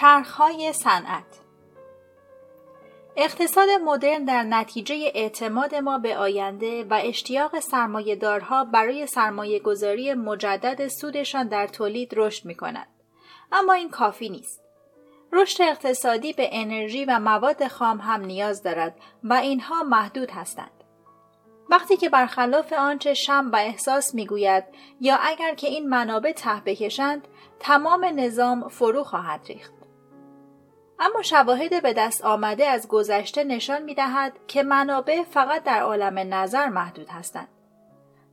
چرخهای صنعت اقتصاد مدرن در نتیجه اعتماد ما به آینده و اشتیاق سرمایهدارها برای سرمایه گذاری مجدد سودشان در تولید رشد می کند. اما این کافی نیست. رشد اقتصادی به انرژی و مواد خام هم نیاز دارد و اینها محدود هستند. وقتی که برخلاف آنچه شم و احساس می‌گوید یا اگر که این منابع ته بکشند تمام نظام فرو خواهد ریخت. اما شواهد به دست آمده از گذشته نشان می دهد که منابع فقط در عالم نظر محدود هستند.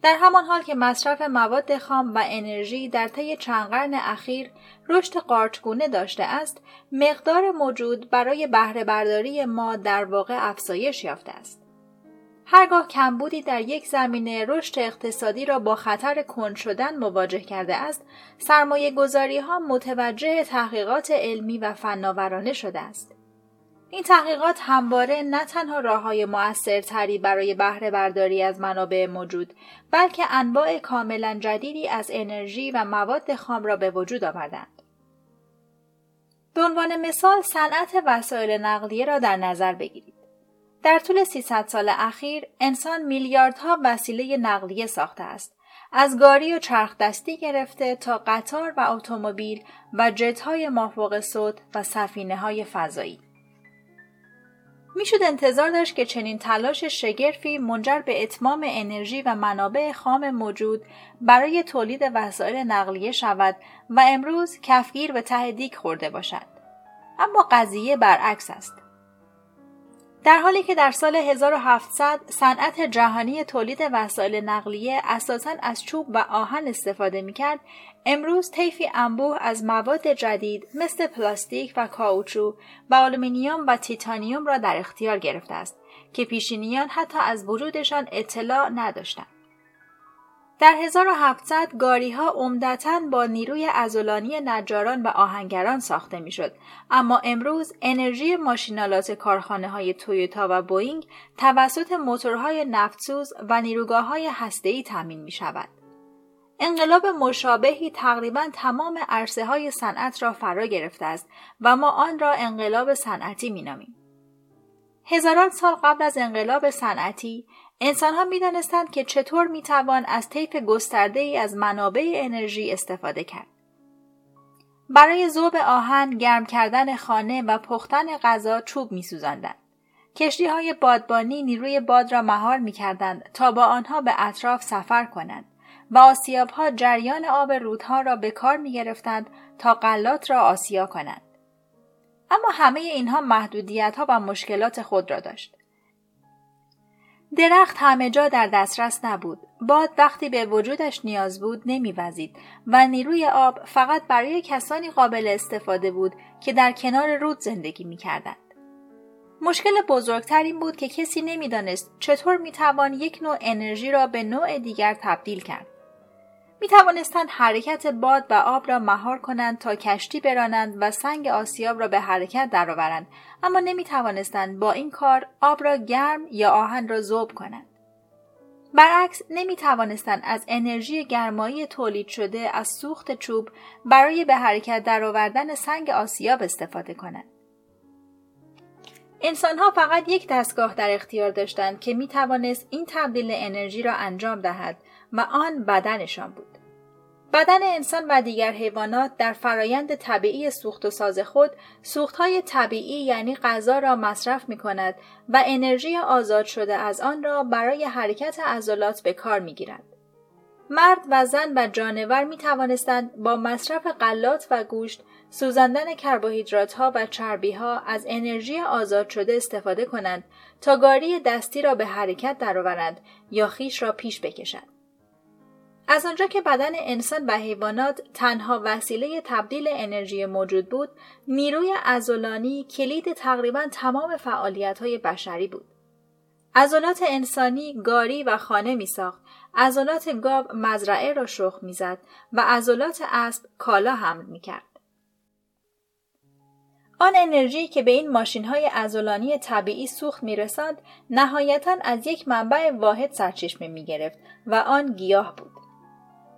در همان حال که مصرف مواد خام و انرژی در طی چند قرن اخیر رشد قارچگونه داشته است، مقدار موجود برای بهره برداری ما در واقع افزایش یافته است. هرگاه کمبودی در یک زمینه رشد اقتصادی را با خطر کند شدن مواجه کرده است، سرمایه گذاری ها متوجه تحقیقات علمی و فناورانه شده است. این تحقیقات همواره نه تنها راه های مؤثرتری برای بهره برداری از منابع موجود بلکه انواع کاملا جدیدی از انرژی و مواد خام را به وجود آوردند. به عنوان مثال صنعت وسایل نقلیه را در نظر بگیرید. در طول 300 سال اخیر انسان میلیاردها وسیله نقلیه ساخته است. از گاری و چرخ دستی گرفته تا قطار و اتومبیل و جتهای مافوق صوت و سفینه های فضایی. می‌شد انتظار داشت که چنین تلاش شگرفی منجر به اتمام انرژی و منابع خام موجود برای تولید وسایل نقلیه شود و امروز کفگیر به ته دیگ خورده باشد. اما قضیه برعکس است. در حالی که در سال 1700 صنعت جهانی تولید وسایل نقلیه اساساً از چوب و آهن استفاده می‌کرد امروز طیفی انبوه از مواد جدید مثل پلاستیک و کائوچو و آلومینیوم و تیتانیوم را در اختیار گرفته است که پیشینیان حتی از وجودشان اطلاع نداشتند. در 1700 گاری ها عمدتا با نیروی عضلانی نجاران و آهنگران ساخته می‌شد اما امروز انرژی ماشین‌آلات کارخانه های تویوتا و بوینگ توسط موتورهای نفتسوز و نیروگاه های هسته‌ای تامین می شود. انقلاب مشابهی تقریبا تمام عرصه های صنعت را فرا گرفته است و ما آن را انقلاب صنعتی مینامیم. هزاران سال قبل از انقلاب صنعتی انسانها می دانستند که چطور می توان از طیف گسترده ای از منابع انرژی استفاده کرد. برای ذوب آهن، گرم کردن خانه و پختن غذا چوب می سوزندن. کشتی های بادبانی نیروی باد را مهار می کردند تا با آنها به اطراف سفر کنند و آسیاب ها جریان آب رودها را به کار می گرفتند تا قلات را آسیا کنند. اما همه اینها محدودیت ها و مشکلات خود را داشت. درخت همه جا در دسترس نبود. باد وقتی به وجودش نیاز بود نمیوزید و نیروی آب فقط برای کسانی قابل استفاده بود که در کنار رود زندگی می‌کردند. مشکل بزرگتر این بود که کسی نمی‌دانست چطور می‌توان یک نوع انرژی را به نوع دیگر تبدیل کرد. می توانستند حرکت باد و آب را مهار کنند تا کشتی برانند و سنگ آسیاب را به حرکت درآورند. اما نمی توانستند با این کار آب را گرم یا آهن را ذوب کنند. برعکس نمی توانستند از انرژی گرمایی تولید شده از سوخت چوب برای به حرکت درآوردن سنگ آسیاب استفاده کنند. انسانها فقط یک دستگاه در اختیار داشتند که می توانست این تبدیل انرژی را انجام دهد. و آن بدنشان بود. بدن انسان و دیگر حیوانات در فرایند طبیعی سوخت و ساز خود سوختهای طبیعی یعنی غذا را مصرف می کند و انرژی آزاد شده از آن را برای حرکت عضلات به کار می گیرد. مرد و زن و جانور می توانستند با مصرف غلات و گوشت سوزاندن کربوهیدرات ها و چربی ها از انرژی آزاد شده استفاده کنند تا گاری دستی را به حرکت درآورند یا خیش را پیش بکشند. از آنجا که بدن انسان و حیوانات تنها وسیله تبدیل انرژی موجود بود، نیروی ازولانی کلید تقریبا تمام فعالیت های بشری بود. عضلات انسانی گاری و خانه می ساخت، عضلات گاو مزرعه را شخ می‌زد و عضلات اسب کالا حمل می کرد. آن انرژی که به این ماشین های ازولانی طبیعی سوخت می رسند نهایتا از یک منبع واحد سرچشمه می گرفت و آن گیاه بود.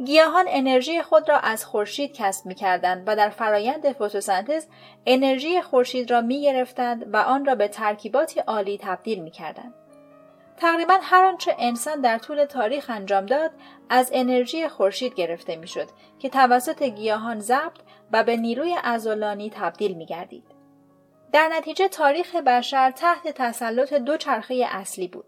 گیاهان انرژی خود را از خورشید کسب می کردند و در فرایند فتوسنتز انرژی خورشید را می گرفتند و آن را به ترکیباتی عالی تبدیل می کردند. تقریبا هر آنچه انسان در طول تاریخ انجام داد از انرژی خورشید گرفته می‌شد که توسط گیاهان ضبط و به نیروی ازولانی تبدیل می گردید. در نتیجه تاریخ بشر تحت تسلط دو چرخه اصلی بود.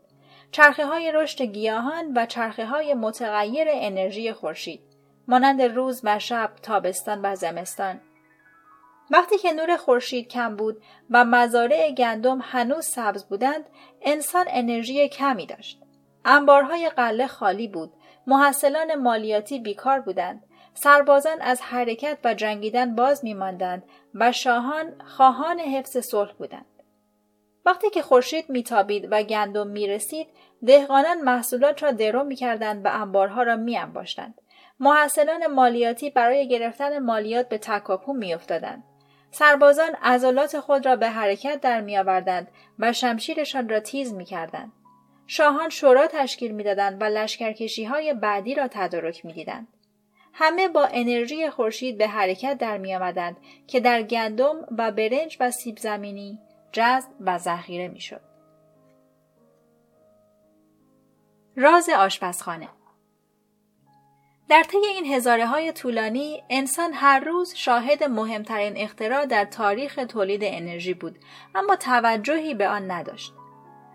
چرخه های رشد گیاهان و چرخه های متغیر انرژی خورشید مانند روز و شب، تابستان و زمستان. وقتی که نور خورشید کم بود و مزارع گندم هنوز سبز بودند، انسان انرژی کمی داشت. انبارهای قله خالی بود، محصلان مالیاتی بیکار بودند، سربازان از حرکت و جنگیدن باز میماندند و شاهان خواهان حفظ صلح بودند. وقتی که خورشید میتابید و گندم می‌رسید دهقانان محصولات را درو می‌کردند و انبارها را میانباشتند. محصلان مالیاتی برای گرفتن مالیات به تکاپو میافتادند. سربازان عضلات خود را به حرکت در میآوردند و شمشیرشان را تیز می‌کردند. شاهان شورا تشکیل می‌دادند و لشکرکشی های بعدی را تدارک می‌دیدند. همه با انرژی خورشید به حرکت در می آمدند که در گندم و برنج و سیب زمینی جذب و ذخیره می شد. راز آشپزخانه در طی این هزاره های طولانی انسان هر روز شاهد مهمترین اختراع در تاریخ تولید انرژی بود اما توجهی به آن نداشت.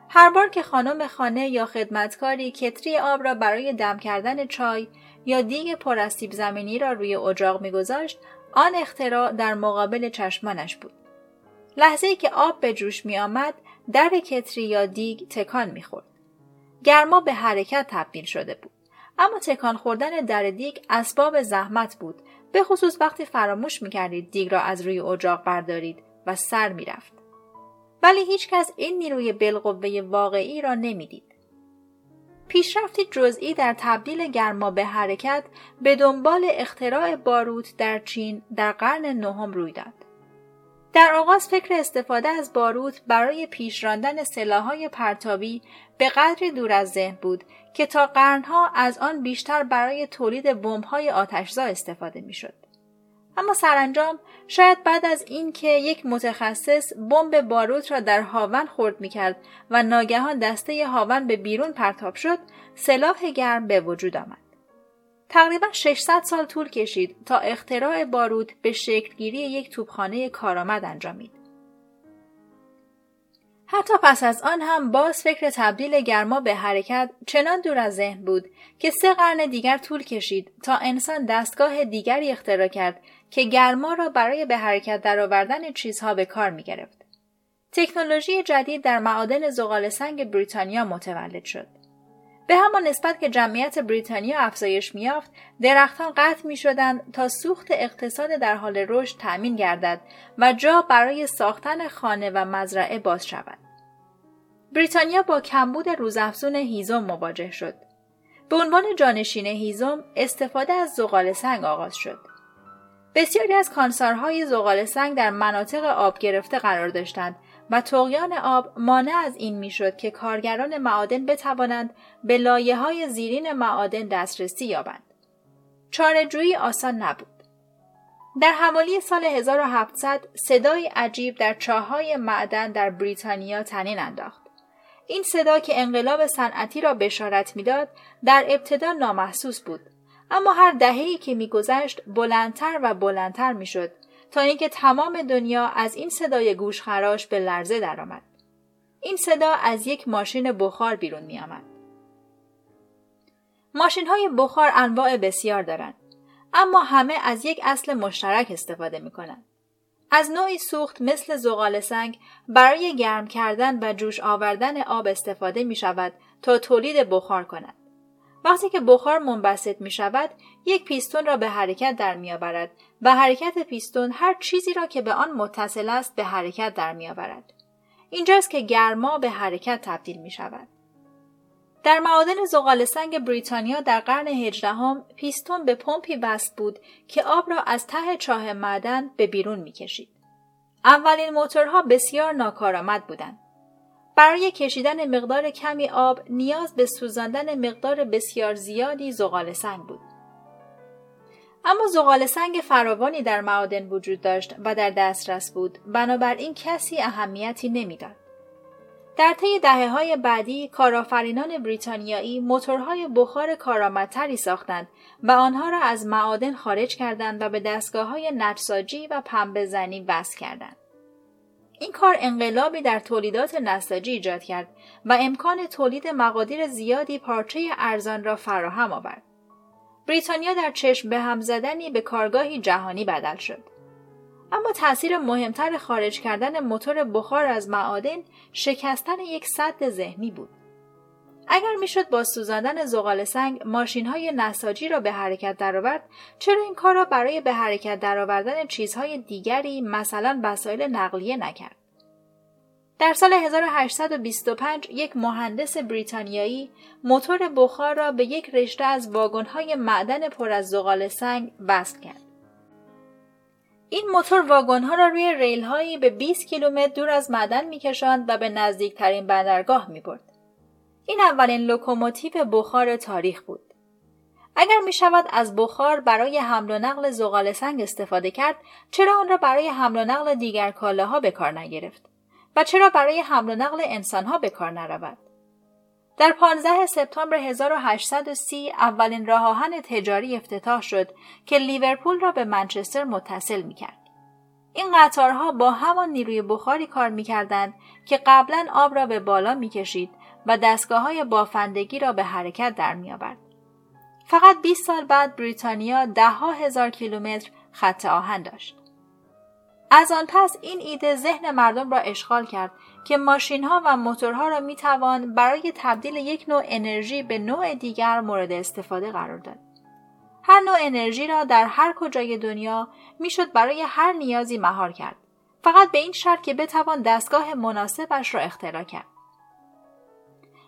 هر بار که خانم خانه یا خدمتکاری کتری آب را برای دم کردن چای یا دیگ پر از سیب زمینی را روی اجاق میگذاشت آن اختراع در مقابل چشمانش بود لحظه که آب به جوش می آمد در کتری یا دیگ تکان می خورد. گرما به حرکت تبدیل شده بود. اما تکان خوردن در دیگ اسباب زحمت بود به خصوص وقتی فراموش می کردید دیگ را از روی اجاق بردارید و سر می رفت. ولی هیچکس این نیروی بالقوه واقعی را نمی‌دید. پیشرفتی جزئی در تبدیل گرما به حرکت به دنبال اختراع باروت در چین در قرن نهم روی داد. در آغاز فکر استفاده از باروت برای پیش راندن سلاح‌های پرتابی به قدری دور از ذهن بود که تا قرنها از آن بیشتر برای تولید بمب‌های آتشزا استفاده می‌شد. اما سرانجام شاید بعد از اینکه یک متخصص بمب باروت را در هاون خرد می‌کرد و ناگهان دسته هاون به بیرون پرتاب شد سلاح گرم به وجود آمد تقریبا 600 سال طول کشید تا اختراع باروت به شکلگیری یک توپخانه کارآمد انجامید حتی پس از آن هم باز فکر تبدیل گرما به حرکت چنان دور از ذهن بود که سه قرن دیگر طول کشید تا انسان دستگاه دیگری اختراع کرد که گرما را برای به حرکت درآوردن چیزها به کار می گرفت. تکنولوژی جدید در معادن زغال سنگ بریتانیا متولد شد. به همان نسبت که جمعیت بریتانیا افزایش میافت درختان قطع می شدند تا سوخت اقتصاد در حال رشد تأمین گردد و جا برای ساختن خانه و مزرعه باز شود. بریتانیا با کمبود روزافزون هیزم مواجه شد. به عنوان جانشین هیزم استفاده از زغال سنگ آغاز شد. بسیاری از کانسارهای زغال سنگ در مناطق آب گرفته قرار داشتند و تقیان آب مانع از این می‌شد که کارگران معادن بتوانند به لایه های زیرین معادن دسترسی یابند. چارهجویی آسان نبود. در حوالی سال 1700 صدای عجیب در چاهای معدن در بریتانیا تنین انداخت. این صدا که انقلاب صنعتی را بشارت می‌داد در ابتدا نامحسوس بود اما هر دهه‌ای که میگذشت بلندتر و بلندتر می‌شد تا اینکه تمام دنیا از این صدای گوشخراش به لرزه درآمد این صدا از یک ماشین بخار بیرون میآمد ماشین های بخار انواع بسیار دارند اما همه از یک اصل مشترک استفاده می کنند. از نوعی سوخت مثل زغال سنگ برای گرم کردن و جوش آوردن آب استفاده می شود تا تولید بخار کند. وقتی که بخار منبسط می شود یک پیستون را به حرکت در می آورد و حرکت پیستون هر چیزی را که به آن متصل است به حرکت در می آورد. اینجاست که گرما به حرکت تبدیل می شود. در معادن زغال سنگ بریتانیا در قرن هجدهم پیستون به پمپی وصل بود که آب را از ته چاه معدن به بیرون می‌کشید. اولین موتورها بسیار ناکارآمد بودند. برای کشیدن مقدار کمی آب نیاز به سوزاندن مقدار بسیار زیادی زغال سنگ بود. اما زغال سنگ فراوانی در معادن وجود داشت و در دسترس بود بنابراین کسی اهمیتی نمی‌داد در طی دهه های بعدی کارآفرینان بریتانیایی موتورهای بخار کارآمدتری ساختند و آنها را از معادن خارج کردند و به دستگاه های نجساجی و پنبه زنی وصل کردند. این کار انقلابی در تولیدات نساجی ایجاد کرد و امکان تولید مقادیر زیادی پارچه ارزان را فراهم آورد. بریتانیا در چشم به هم زدنی به کارگاهی جهانی بدل شد. اما تاثیر مهمتر خارج کردن موتور بخار از معادن شکستن یک سد ذهنی بود. اگر می‌شد با سوزاندن زغال سنگ ماشین های نساجی را به حرکت درآورد چرا این کار را برای به حرکت درآوردن چیزهای دیگری مثلا وسایل نقلیه نکرد در سال 1825 یک مهندس بریتانیایی موتور بخار را به یک رشته از واگن‌های معدن پر از زغال سنگ وصل کرد. این موتور واگن‌ها را روی ریل‌هایی به 20 کیلومتر دور از معدن می‌کشاند و به نزدیکترین بندرگاه می‌برد. این اولین لوکوموتیو بخار تاریخ بود. اگر می شود از بخار برای حمل و نقل زغال سنگ استفاده کرد چرا آن را برای حمل و نقل دیگر کالاها به کار نگرفت؟ و چرا برای حمل و نقل انسانها به کار نرود در 15 سپتامبر 1830 اولین راه آهن تجاری افتتاح شد که لیورپول را به منچستر متصل می کرد. این قطارها با همان نیروی بخاری کار می کردند که قبلا آب را به بالا می کشید و دستگاه های بافندگی را به حرکت در می آورد. فقط 20 سال بعد بریتانیا ده ها هزار کیلومتر خط آهن داشت. از آن پس این ایده ذهن مردم را اشغال کرد که ماشین ها و موتورها را می توان برای تبدیل یک نوع انرژی به نوع دیگر مورد استفاده قرار داد. هر نوع انرژی را در هر کجای دنیا می‌شد برای هر نیازی مهار کرد. فقط به این شرط که بتوان دستگاه مناسبش را اختراع کرد.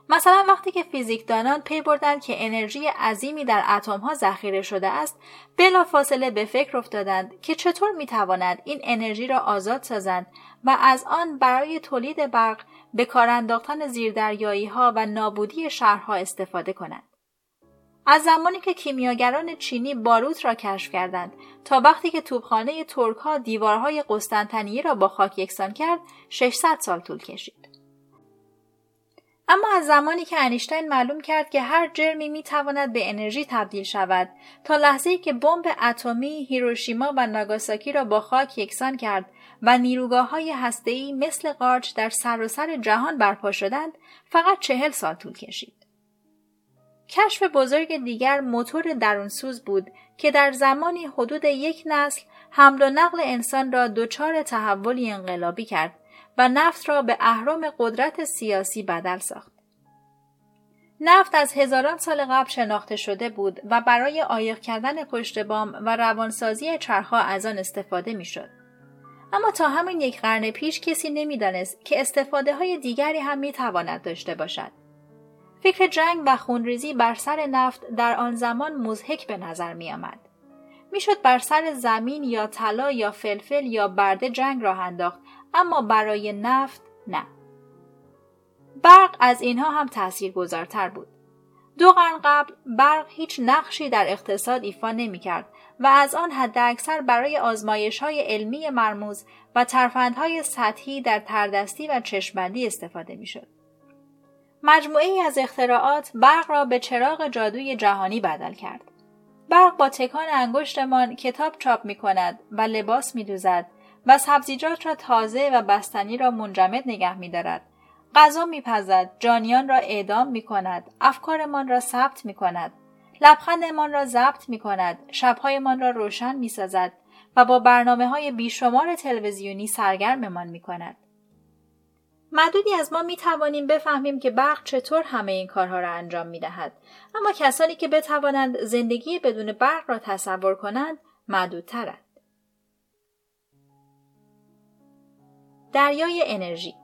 مثلا وقتی که فیزیکدانان پی بردند که انرژی عظیمی در اتمها ذخیره شده است بلافاصله به فکر افتادند که چطور می‌توانند این انرژی را آزاد سازند و از آن برای تولید برق به کار انداختن زیردریایی ها و نابودی شهرها استفاده کنند. از زمانی که کیمیاگران چینی باروت را کشف کردند تا وقتی که توپخانه ترک ها دیوارهای قسطنطنیه را با خاک یکسان کرد 600 سال طول کشید. اما از زمانی که انیشتین معلوم کرد که هر جرمی می تواند به انرژی تبدیل شود تا لحظه که بمب اتمی هیروشیما و ناگاساکی را با خاک یکسان کرد و نیروگاه های هسته‌ای مثل قارچ در سراسر سر جهان برپا شدند فقط چهل سال طول کشید. کشف بزرگ دیگر موتور درونسوز بود که در زمانی حدود یک نسل حمل و نقل انسان را دچار تحولی انقلابی کرد و نفت را به اهرام قدرت سیاسی بدل ساخت. نفت از هزاران سال قبل شناخته شده بود و برای آیق کردن پشت بام و روانسازی چرخها از آن استفاده می‌شد. اما تا همین یک قرن پیش کسی نمی‌دانست که استفاده های دیگری هم می تواند داشته باشد. فکر جنگ و خونریزی بر سر نفت در آن زمان مزهک به نظر می آمد. می‌شد بر سر زمین یا طلا یا فلفل یا برده جنگ راه انداخت اما برای نفت نه. برق از اینها هم تأثیر گذارتر بود. دو قرن قبل برق هیچ نقشی در اقتصاد ایفا نمی کرد و از آن حد اکثر برای آزمایش های علمی مرموز و ترفندهای سطحی در تردستی و چشمبندی استفاده می شد. مجموعه ای از اختراعات برق را به چراغ جادوی جهانی بدل کرد. برق با تکان انگشتمان کتاب چاپ می کند و لباس می دوزد و سبزیجات را تازه و بستنی را منجمد نگه می دارد. غذا میپزد جانیان را اعدام می کند افکارمان را ثبت می کند لبخندمان را ضبط می کند شبهایمان را روشن می سازد و با برنامه های بیشمار تلویزیونی سرگرممان می کند. معدودی از ما می توانیم بفهمیم که برق چطور همه این کارها را انجام می دهد. اما کسانی که بتوانند زندگی بدون برق را تصور کنند معدودترند. دریای انرژی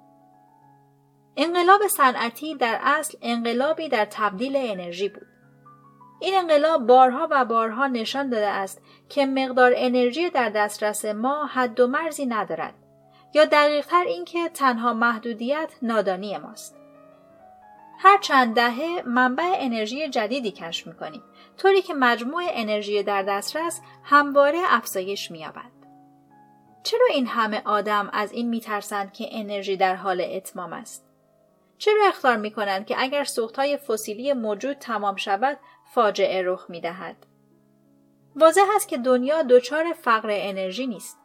انقلاب صنعتی در اصل انقلابی در تبدیل انرژی بود. این انقلاب بارها و بارها نشان داده است که مقدار انرژی در دسترس ما حد و مرزی ندارد یا دقیقتر اینکه تنها محدودیت نادانی ماست. هر چند دهه منبع انرژی جدیدی کشف می‌کنیم طوری که مجموع انرژی در دسترس همواره افزایش مییابد چرا این همه آدم از این میترسند که انرژی در حال اتمام است؟ چرا اختار می‌کنند که اگر سوختهای فسیلی موجود تمام شود فاجعه رخ می‌دهد؟ واضح است که دنیا دچار فقر انرژی نیست.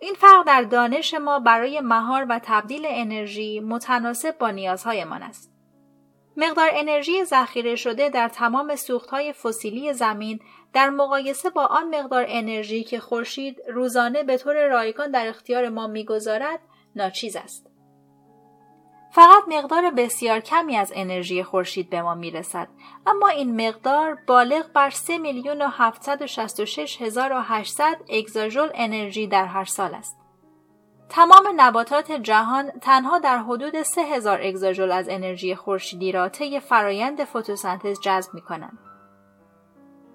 این فرق در دانش ما برای مهار و تبدیل انرژی متناسب با نیازهایمان است. مقدار انرژی ذخیره شده در تمام سوختهای فسیلی زمین در مقایسه با آن مقدار انرژی که خورشید روزانه به طور رایگان در اختیار ما می‌گذارد ناچیز است فقط مقدار بسیار کمی از انرژی خورشید به ما می‌رسد اما این مقدار بالغ بر 3 میلیون و 766 هزار و 800 اگزاژول انرژی در هر سال است. تمام نباتات جهان تنها در حدود 3000 اگزاژول از انرژی خورشیدی را طی فرایند فتوسنتز جذب می کنند.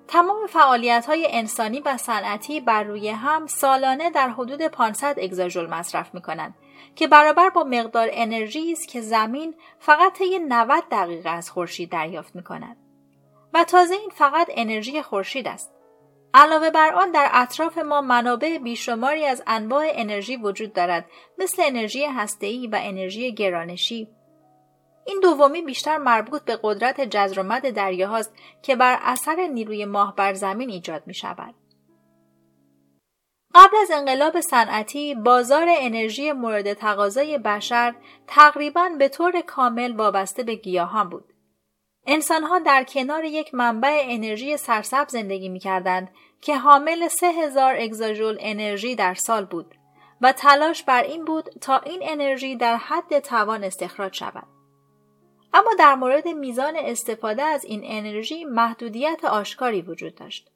تمام فعالیت های انسانی و صنعتی بر روی هم سالانه در حدود 500 اگزاژول مصرف می کنند که برابر با مقدار انرژی است که زمین فقط طی 90 دقیقه از خورشید دریافت می کند. و تازه این فقط انرژی خورشید است. علاوه بر آن در اطراف ما منابع بیشماری از انواع انرژی وجود دارد مثل انرژی هسته‌ای و انرژی گرانشی. این دومی بیشتر مربوط به قدرت جزر و مد دریاهاست که بر اثر نیروی ماه بر زمین ایجاد می شود. قبل از انقلاب صنعتی بازار انرژی مورد تقاضای بشر تقریبا به طور کامل وابسته به گیاهان بود. انسانها در کنار یک منبع انرژی سرسبز زندگی می کردند که حامل سه هزار اگزاژول انرژی در سال بود و تلاش بر این بود تا این انرژی در حد توان استخراج شود. اما در مورد میزان استفاده از این انرژی محدودیت آشکاری وجود داشت.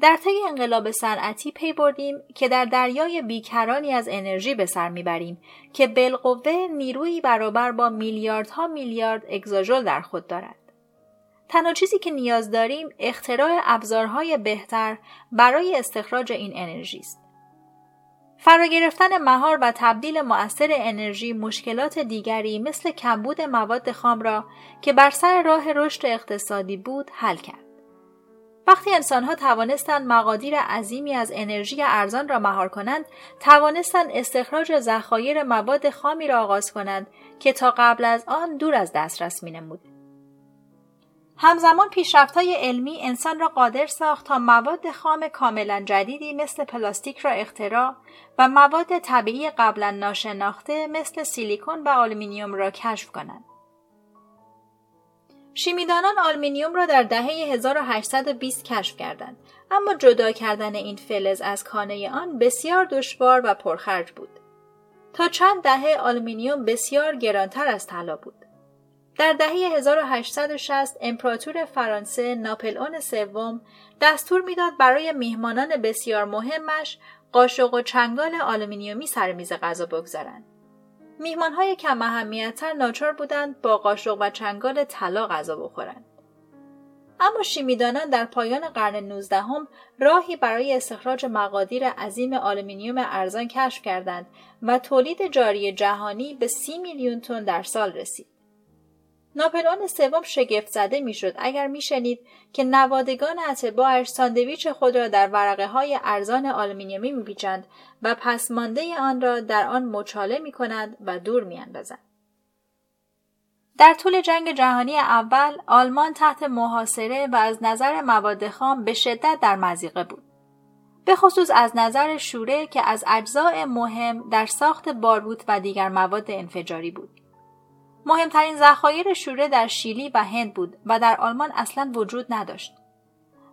در طی انقلاب صنعتی پی بردیم که در دریای بیکرانی از انرژی به سر می‌بریم که بالقوه نیروی برابر با میلیاردها میلیارد اگزاژول در خود دارد. تنها چیزی که نیاز داریم اختراع ابزارهای بهتر برای استخراج این انرژی است. فرا گرفتن مهار و تبدیل مؤثر انرژی مشکلات دیگری مثل کمبود مواد خام را که بر سر راه رشد اقتصادی بود حل کرد. وقتی انسانها توانستند مقادیر عظیمی از انرژی ارزان را مهار کنند توانستند استخراج ذخایر مواد خامی را آغاز کنند که تا قبل از آن دور از دسترس مینمود همزمان های علمی انسان را قادر ساخت تا مواد خام کاملا جدیدی مثل پلاستیک را اختراع و مواد طبیعی قبلا ناشناخته مثل سیلیکون و آلومینیوم را کشف کنند. شیمیدانان آلومینیوم را در دهه 1820 کشف کردند اما جدا کردن این فلز از کانه آن بسیار دشوار و پرخرج بود تا چند دهه آلومینیوم بسیار گرانتر از طلا بود در دهه 1860 امپراتور فرانسه ناپلئون سوم دستور می‌داد برای میهمانان بسیار مهمش قاشق و چنگال آلومینیومی سر میز غذا بگذارند های کم اهمیتتر ناچار بودند با قاشق و چنگال طلا غذا بخورند. اما شیمیدانان در پایان قرن نوزدهم راهی برای استخراج مقادیر عظیم آلومینیوم ارزان کشف کردند و تولید جاری جهانی به سی میلیون تن در سال رسید. ناپلئون سوم شگفت زده می‌شد اگر میشنید که نوادگان اتباعش ساندویچ خود را در ورقه های ارزان آلومینیومی میپیچند و پسمانده آن را در آن مچاله می کنند و دور میاندازند. در طول جنگ جهانی اول آلمان تحت محاصره و از نظر مواد خام به شدت در مزیقه بود. به خصوص از نظر شوره که از اجزاء مهم در ساخت باروت و دیگر مواد انفجاری بود. مهمترین ذخایر شوره در شیلی و هند بود و در آلمان اصلا وجود نداشت.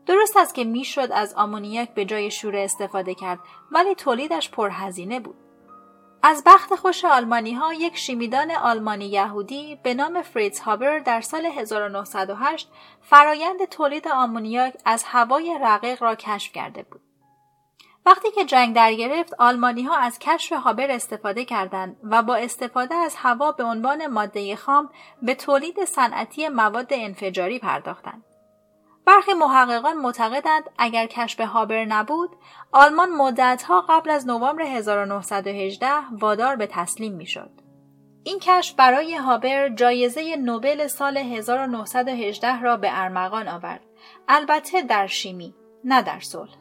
درست است که می‌شد از آمونیاک به جای شوره استفاده کرد ولی تولیدش پرهزینه بود. از بخت خوش آلمانی ها یک شیمیدان آلمانی یهودی به نام فریتز هابر در سال 1908 فرایند تولید آمونیاک از هوای رقیق را کشف کرده بود. وقتی که جنگ در گرفت آلمانی ها از کشف هابر استفاده کردند و با استفاده از هوا به عنوان ماده خام به تولید صنعتی مواد انفجاری پرداختند. برخی محققان معتقدند اگر کشف هابر نبود آلمان مدتها قبل از نوامبر 1918 وادار به تسلیم می‌شد. این کشف برای هابر جایزه نوبل سال 1918 را به ارمغان آورد البته در شیمی نه در صلح